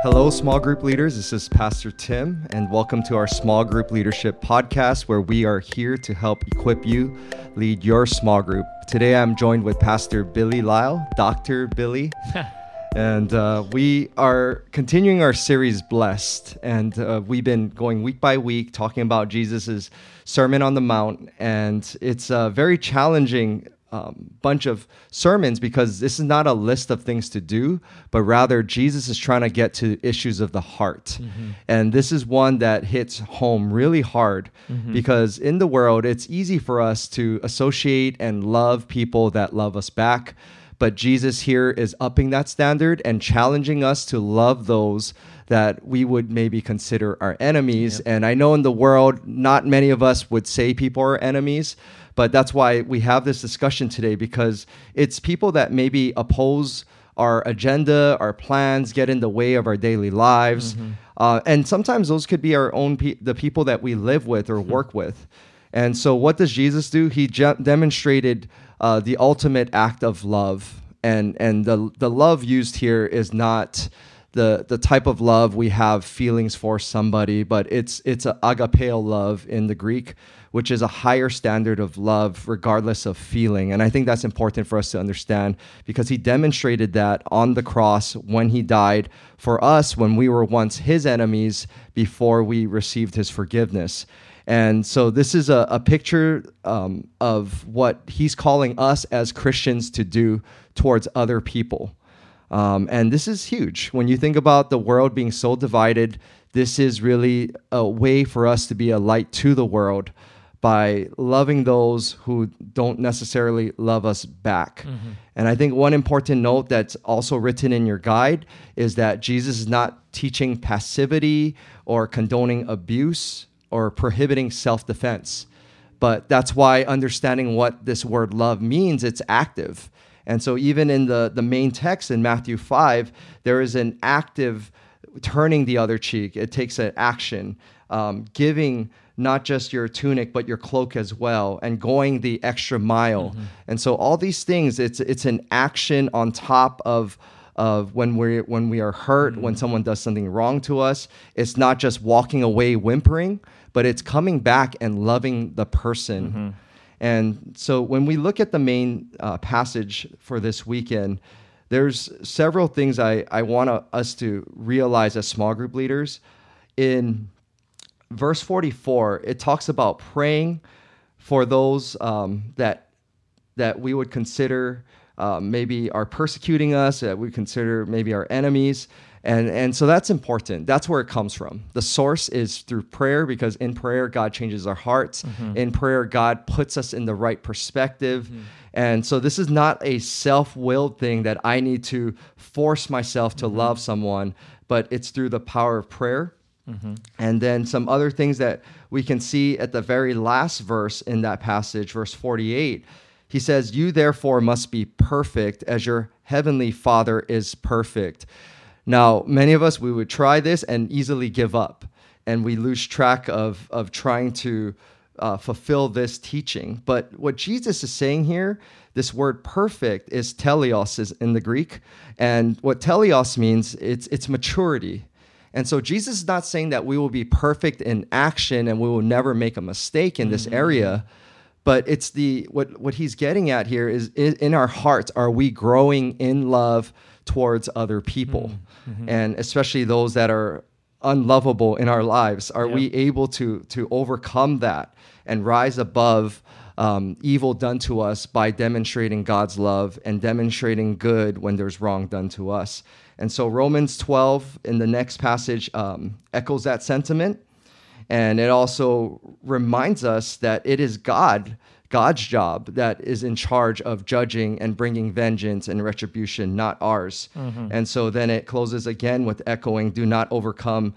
Hello, small group leaders. This is Pastor Tim, and welcome to our small group leadership podcast where we are here to help equip you lead your small group. Today I'm joined with Pastor Billy Lyle, Dr. Billy. and uh, we are continuing our series blessed and uh, we've been going week by week talking about jesus' sermon on the mount and it's a very challenging um, bunch of sermons because this is not a list of things to do, but rather Jesus is trying to get to issues of the heart. Mm-hmm. And this is one that hits home really hard mm-hmm. because in the world, it's easy for us to associate and love people that love us back. But Jesus here is upping that standard and challenging us to love those that we would maybe consider our enemies. Yep. And I know in the world, not many of us would say people are enemies, but that's why we have this discussion today because it's people that maybe oppose our agenda, our plans, get in the way of our daily lives. Mm-hmm. Uh, and sometimes those could be our own, pe- the people that we live with or mm-hmm. work with. And so, what does Jesus do? He je- demonstrated uh, the ultimate act of love. And, and the, the love used here is not the, the type of love we have feelings for somebody, but it's, it's a agapeo love in the Greek, which is a higher standard of love regardless of feeling. And I think that's important for us to understand because he demonstrated that on the cross when he died for us when we were once his enemies before we received his forgiveness. And so this is a, a picture um, of what he's calling us as Christians to do towards other people. Um, and this is huge. When you think about the world being so divided, this is really a way for us to be a light to the world by loving those who don't necessarily love us back. Mm-hmm. And I think one important note that's also written in your guide is that Jesus is not teaching passivity or condoning abuse or prohibiting self defense. But that's why understanding what this word love means, it's active. And so, even in the, the main text in Matthew 5, there is an active turning the other cheek. It takes an action, um, giving not just your tunic but your cloak as well and going the extra mile mm-hmm. and so all these things it's it's an action on top of of when we when we are hurt mm-hmm. when someone does something wrong to us it's not just walking away whimpering but it's coming back and loving the person mm-hmm. And so when we look at the main uh, passage for this weekend there's several things i, I want us to realize as small group leaders in verse 44, it talks about praying for those um, that that we would consider uh, maybe are persecuting us, that we consider maybe our enemies. And, and so that's important. That's where it comes from. The source is through prayer because in prayer, God changes our hearts. Mm-hmm. In prayer, God puts us in the right perspective. Mm-hmm. And so this is not a self willed thing that I need to force myself to mm-hmm. love someone, but it's through the power of prayer Mm-hmm. And then some other things that we can see at the very last verse in that passage, verse 48. He says, You therefore must be perfect as your heavenly Father is perfect. Now, many of us, we would try this and easily give up, and we lose track of, of trying to uh, fulfill this teaching. But what Jesus is saying here, this word perfect is teleos is in the Greek. And what teleos means, it's, it's maturity. And so Jesus is not saying that we will be perfect in action and we will never make a mistake in this mm-hmm. area, but it's the what what he's getting at here is in our hearts are we growing in love towards other people mm-hmm. and especially those that are unlovable in our lives are we able to to overcome that and rise above um, evil done to us by demonstrating God's love and demonstrating good when there's wrong done to us. And so Romans 12 in the next passage um, echoes that sentiment. And it also reminds us that it is God, God's job, that is in charge of judging and bringing vengeance and retribution, not ours. Mm-hmm. And so then it closes again with echoing do not overcome.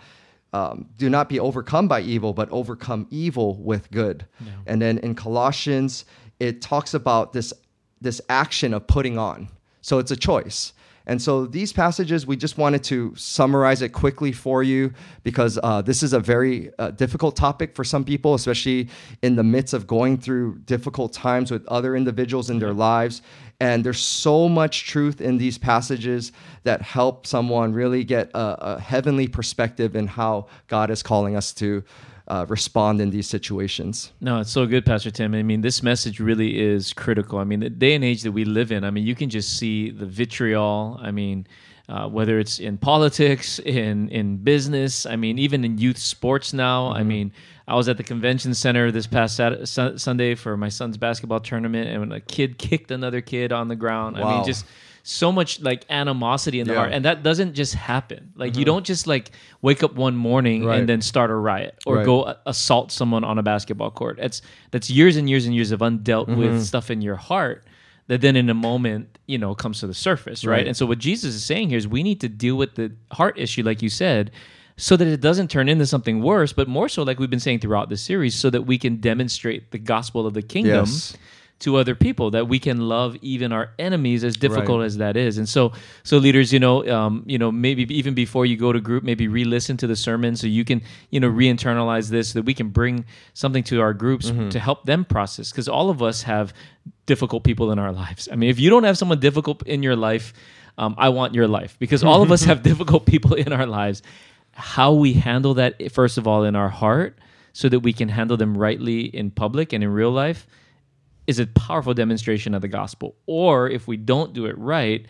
Um, do not be overcome by evil, but overcome evil with good. Yeah. And then in Colossians, it talks about this this action of putting on. So it's a choice. And so these passages, we just wanted to summarize it quickly for you because uh, this is a very uh, difficult topic for some people, especially in the midst of going through difficult times with other individuals in their lives. And there's so much truth in these passages that help someone really get a, a heavenly perspective in how God is calling us to uh, respond in these situations. No, it's so good, Pastor Tim. I mean, this message really is critical. I mean, the day and age that we live in, I mean, you can just see the vitriol. I mean, uh, whether it's in politics, in in business, I mean, even in youth sports now. Mm-hmm. I mean, I was at the convention center this past Saturday, Sunday for my son's basketball tournament, and when a kid kicked another kid on the ground, wow. I mean, just so much like animosity in the yeah. heart and that doesn't just happen like mm-hmm. you don't just like wake up one morning right. and then start a riot or right. go assault someone on a basketball court that's that's years and years and years of undealt mm-hmm. with stuff in your heart that then in a moment you know comes to the surface right? right and so what jesus is saying here is we need to deal with the heart issue like you said so that it doesn't turn into something worse, but more so, like we've been saying throughout this series, so that we can demonstrate the gospel of the kingdom yes to other people that we can love even our enemies as difficult right. as that is. And so so leaders you know um, you know maybe even before you go to group maybe re-listen to the sermon so you can you know re-internalize this so that we can bring something to our groups mm-hmm. to help them process. Because all of us have difficult people in our lives. I mean if you don't have someone difficult in your life um, i want your life. Because all of us have difficult people in our lives. How we handle that first of all in our heart so that we can handle them rightly in public and in real life is a powerful demonstration of the gospel. Or if we don't do it right,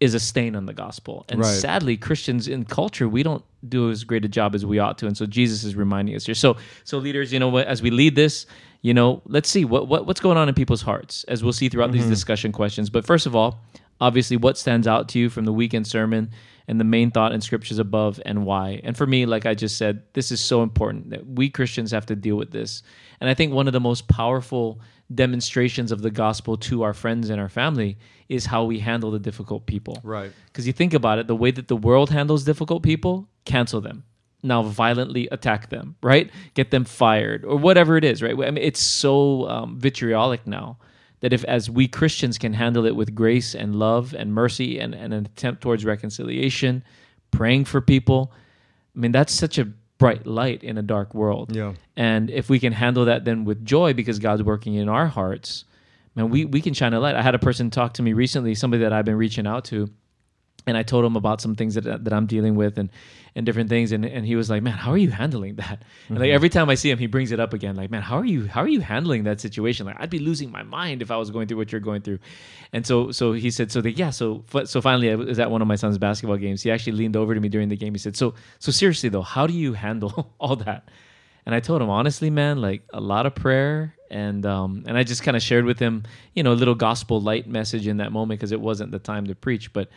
is a stain on the gospel. And right. sadly, Christians in culture, we don't do as great a job as we ought to. And so Jesus is reminding us here. So, so leaders, you know, as we lead this, you know, let's see what, what what's going on in people's hearts, as we'll see throughout mm-hmm. these discussion questions. But first of all, obviously, what stands out to you from the weekend sermon and the main thought in scriptures above and why. And for me, like I just said, this is so important that we Christians have to deal with this. And I think one of the most powerful demonstrations of the gospel to our friends and our family is how we handle the difficult people. Right. Because you think about it, the way that the world handles difficult people, cancel them. Now violently attack them, right? Get them fired or whatever it is, right? I mean, it's so um, vitriolic now that if as we Christians can handle it with grace and love and mercy and, and an attempt towards reconciliation, praying for people, I mean, that's such a bright light in a dark world. Yeah. And if we can handle that then with joy because God's working in our hearts, man, we, we can shine a light. I had a person talk to me recently, somebody that I've been reaching out to, and I told him about some things that that I'm dealing with and and different things. And, and he was like man how are you handling that? Mm-hmm. and like mm-hmm. every time I see him he brings it up again like man how are you how are you handling that situation? Like I'd be losing my mind if I was going through what you're going through. And so so he said so the, yeah so so finally I was at one of my son's basketball games. He actually leaned over to me during the game. He said so so seriously though how do you handle all that? And I told him honestly man like a lot of prayer and um, and I just kind of shared with him you know a little gospel light message in that moment because it wasn't the time to preach but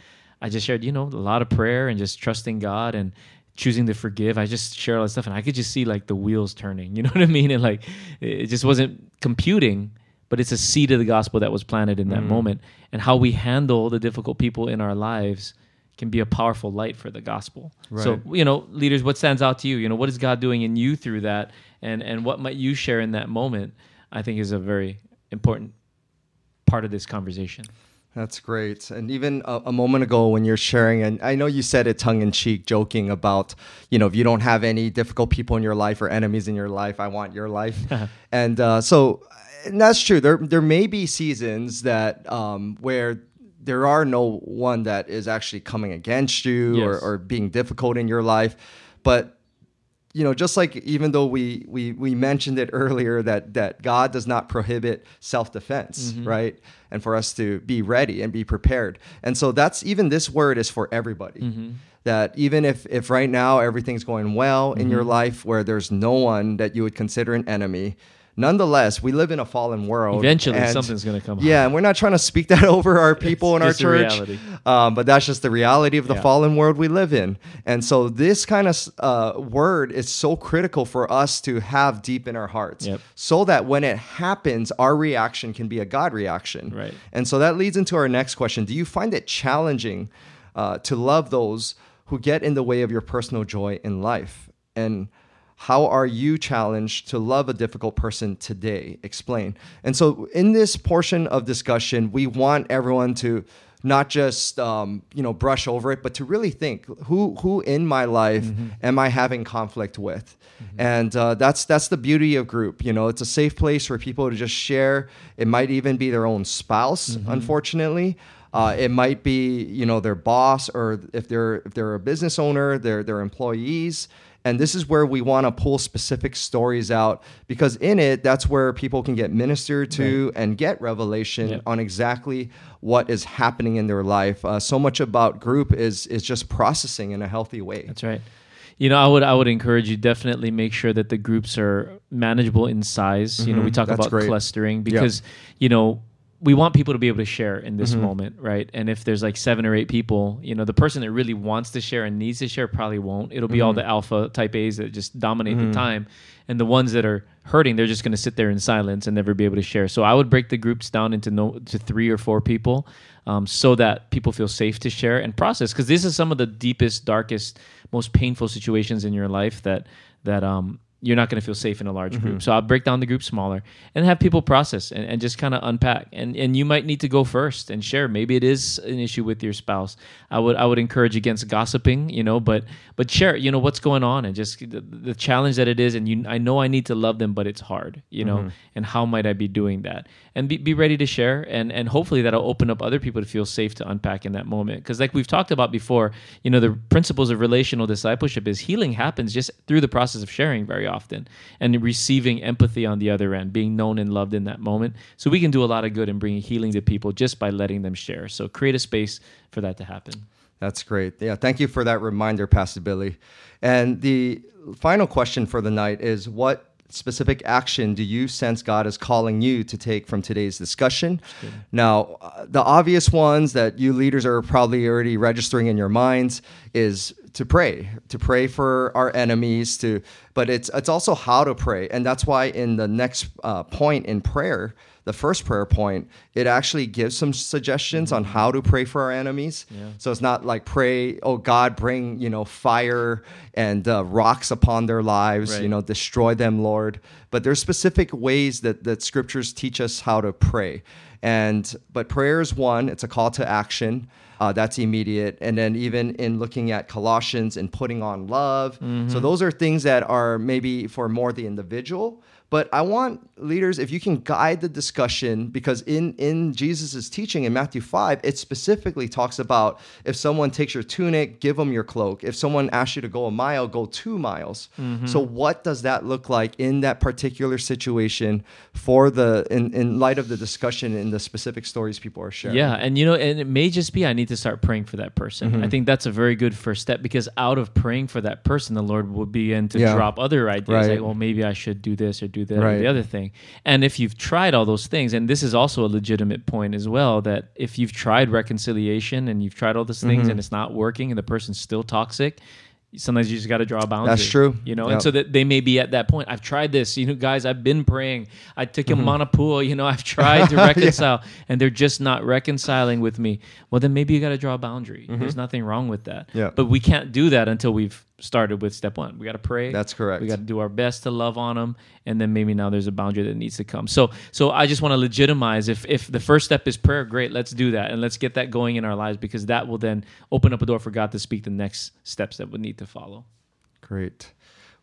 I just shared, you know, a lot of prayer and just trusting God and choosing to forgive. I just shared all that stuff and I could just see like the wheels turning. You know what I mean? And like it just wasn't computing, but it's a seed of the gospel that was planted in that mm moment. And how we handle the difficult people in our lives can be a powerful light for the gospel. Right. So, you know, leaders, what stands out to you? You know, what is God doing in you through that? And and what might you share in that moment? I think is a very important part of this conversation. That's great. And even a, a, moment ago when you're sharing, and I know you said it tongue in cheek, joking about, you know, if you don't have any difficult people in your life or enemies in your life, I want your life. and uh, so and that's true. There, there may be seasons that um, where there are no one that is actually coming against you yes. or, or being difficult in your life. But you know, just like even though we we we mentioned it earlier that that God does not prohibit self-defense, mm-hmm. right? And for us to be ready and be prepared. And so that's even this word is for everybody. Mm-hmm. That even if if right now everything's going well mm-hmm. in your mm-hmm. life where there's no one that you would consider an enemy, nonetheless, we live in a fallen world. Eventually, and, something's going to come. Yeah, and we're not trying to speak that over our people it's in our church, um, but that's just the reality of the yeah. fallen world we live in. And so, this kind of uh, word is so critical for us to have deep in our hearts, yep. so that when it happens, our reaction can be a God reaction. Right. And so that leads into our next question: Do you find it challenging uh, to love those who get in the way of your personal joy in life? And how are you challenged to love a difficult person today? Explain. And so, in this portion of discussion, we want everyone to not just um, you know brush over it, but to really think who who in my life Mm-hmm. am I having conflict with, and uh, that's that's the beauty of group. You know, it's a safe place for people to just share. It might even be their own spouse, Mm-hmm. unfortunately. Uh, it might be you know their boss, or if they're if they're a business owner, their their employees. And this is where we want to pull specific stories out because in it, that's where people can get ministered to and get revelation Yeah. on exactly what is happening in their life. Uh, so much about group is is just processing in a healthy way. That's right. You know, I would I would encourage you definitely make sure that the groups are manageable in size. You know, we talk Mm-hmm. That's about great. clustering because you know we want people to be able to share in this moment, right? And if there's like seven or eight people, you know, the person that really wants to share and needs to share probably won't. It'll be all the alpha type A's that just dominate the time, and the ones that are hurting, they're just going to sit there in silence and never be able to share. So I would break the groups down into no to three or four people, um, so that people feel safe to share and process. Because this is some of the deepest, darkest, most painful situations in your life that that um, you're not going to feel safe in a large group. Mm-hmm. So I'll break down the group smaller and have people process and, and just kind of unpack. And and you might need to go first and share. Maybe it is an issue with your spouse. I would I would encourage against gossiping, you know, but but share, you know, what's going on and just the, the challenge that it is. And you, I know I need to love them, but it's hard, you know. Mm-hmm. And how might I be doing that? And be, be ready to share. And and hopefully that'll open up other people to feel safe to unpack in that moment. Because like we've talked about before, you know, the principles of relational discipleship is healing happens just through the process of sharing very often and receiving empathy on the other end, being known and loved in that moment. So we can do a lot of good in bringing healing to people just by letting them share. So create a space for that to happen. That's great. Yeah, thank you for that reminder, Pastor Billy. And the final question for the night is what specific action do you sense God is calling you to take from today's discussion? Now, uh, the obvious ones that you leaders are probably already registering in your minds is to pray, to pray for our enemies, to but it's it's also how to pray. And that's why in the next uh, point in prayer, the first prayer point, it actually gives some suggestions on how to pray for our enemies. So it's not like pray, oh God, bring you know fire and uh, rocks upon their lives, Right. you know, destroy them, Lord. But there's specific ways that that scriptures teach us how to pray. And but prayer is one; it's a call to action. Uh, that's immediate. And then even in looking at Colossians and putting on love. So those are things that are maybe for more the individual. But I want leaders, if you can guide the discussion, because in, in Jesus' teaching in Matthew 5, it specifically talks about if someone takes your tunic, give them your cloak. If someone asks you to go a mile, go two miles. So what does that look like in that particular situation for the in, in light of the discussion in the specific stories people are sharing? Yeah, and you know, and it may just be I need to start praying for that person. Mm-hmm. I think that's a very good first step because out of praying for that person, the Lord will begin to Yeah. drop other ideas Right. like, well, maybe I should do this or do that or Right. the other thing. And if you've tried all those things, and this is also a legitimate point as well, that if you've tried reconciliation and you've tried all those things Mm-hmm. and it's not working and the person's still toxic. Sometimes you just got to draw a boundary. That's true. you know, Yep. and so that they may be at that point. I've tried this, you know, guys. I've been praying. I took Mm-hmm. a monopool. You know, I've tried to reconcile, and they're just not reconciling with me. Well, then maybe you got to draw a boundary. There's nothing wrong with that. Mm-hmm. Yeah. But we can't do that until we've started with step one. We got to pray. That's correct. We got to do our best to love on them, and then maybe now there's a boundary that needs to come. So, so I just want to legitimize. If if the first step is prayer, great. Let's do that, and let's get that going in our lives because that will then open up a door for God to speak the next steps that would need to follow. Great.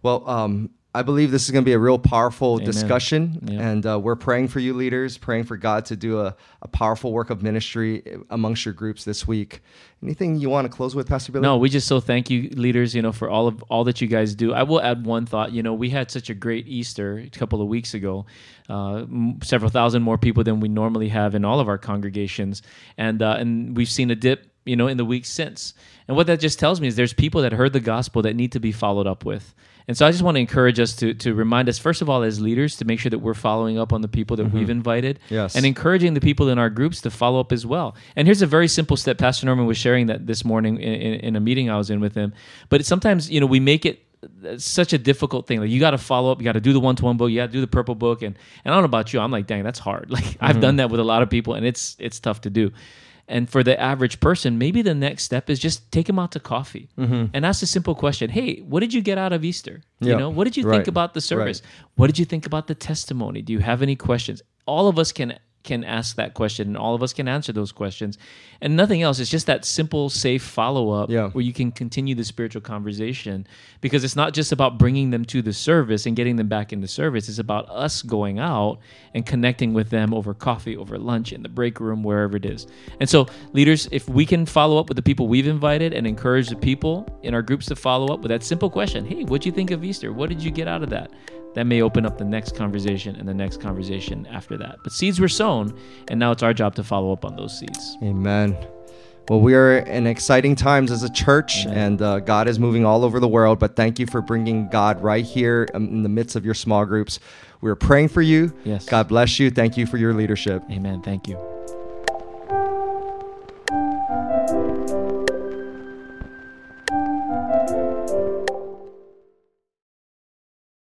Well, um, I believe this is going to be a real powerful Amen. discussion. And uh, we're praying for you, leaders, praying for God to do a, a powerful work of ministry amongst your groups this week. Anything you want to close with, Pastor Billy? No, we just so thank you, leaders, you know, for all of all that you guys do. I will add one thought. You know, we had such a great Easter a couple of weeks ago, uh, m- several thousand more people than we normally have in all of our congregations, and uh, and we've seen a dip, you know, in the weeks since. And what that just tells me is there's people that heard the gospel that need to be followed up with. And so I just want to encourage us to to remind us first of all as leaders to make sure that we're following up on the people that we've mm-hmm. invited, Yes. and encouraging the people in our groups to follow up as well. And here's a very simple step. Pastor Norman was sharing that this morning in, in, in a meeting I was in with him. But sometimes, you know, we make it uh, such a difficult thing. Like you got to follow up, you got to do the one to one book, you got to do the purple book, and and I don't know about you, I'm like, dang, that's hard. Like I've mm-hmm. done that with a lot of people, and it's it's tough to do. And for the average person, maybe the next step is just take them out to coffee mm-hmm. and ask a simple question: Hey, what did you get out of Easter? You Yeah. know, what did you Right. think about the service? What did you think about the testimony? Do you have any questions? All of us can can ask that question and all of us can answer those questions. And nothing else. It's just that simple, safe follow up Yeah. where you can continue the spiritual conversation because it's not just about bringing them to the service and getting them back into service. It's about us going out and connecting with them over coffee, over lunch, in the break room, wherever it is. And so, leaders, if we can follow up with the people we've invited and encourage the people in our groups to follow up with that simple question Hey, what do you think of Easter? What did you get out of that? That may open up the next conversation and the next conversation after that. But seeds were sown, and now it's our job to follow up on those seeds. Amen. Well, we are in exciting times as a church, and uh, God is moving all over the world. But thank you for bringing God right here um, in the midst of your small groups. We're praying for you. Yes. God bless you. Thank you for your leadership. Amen. Thank you.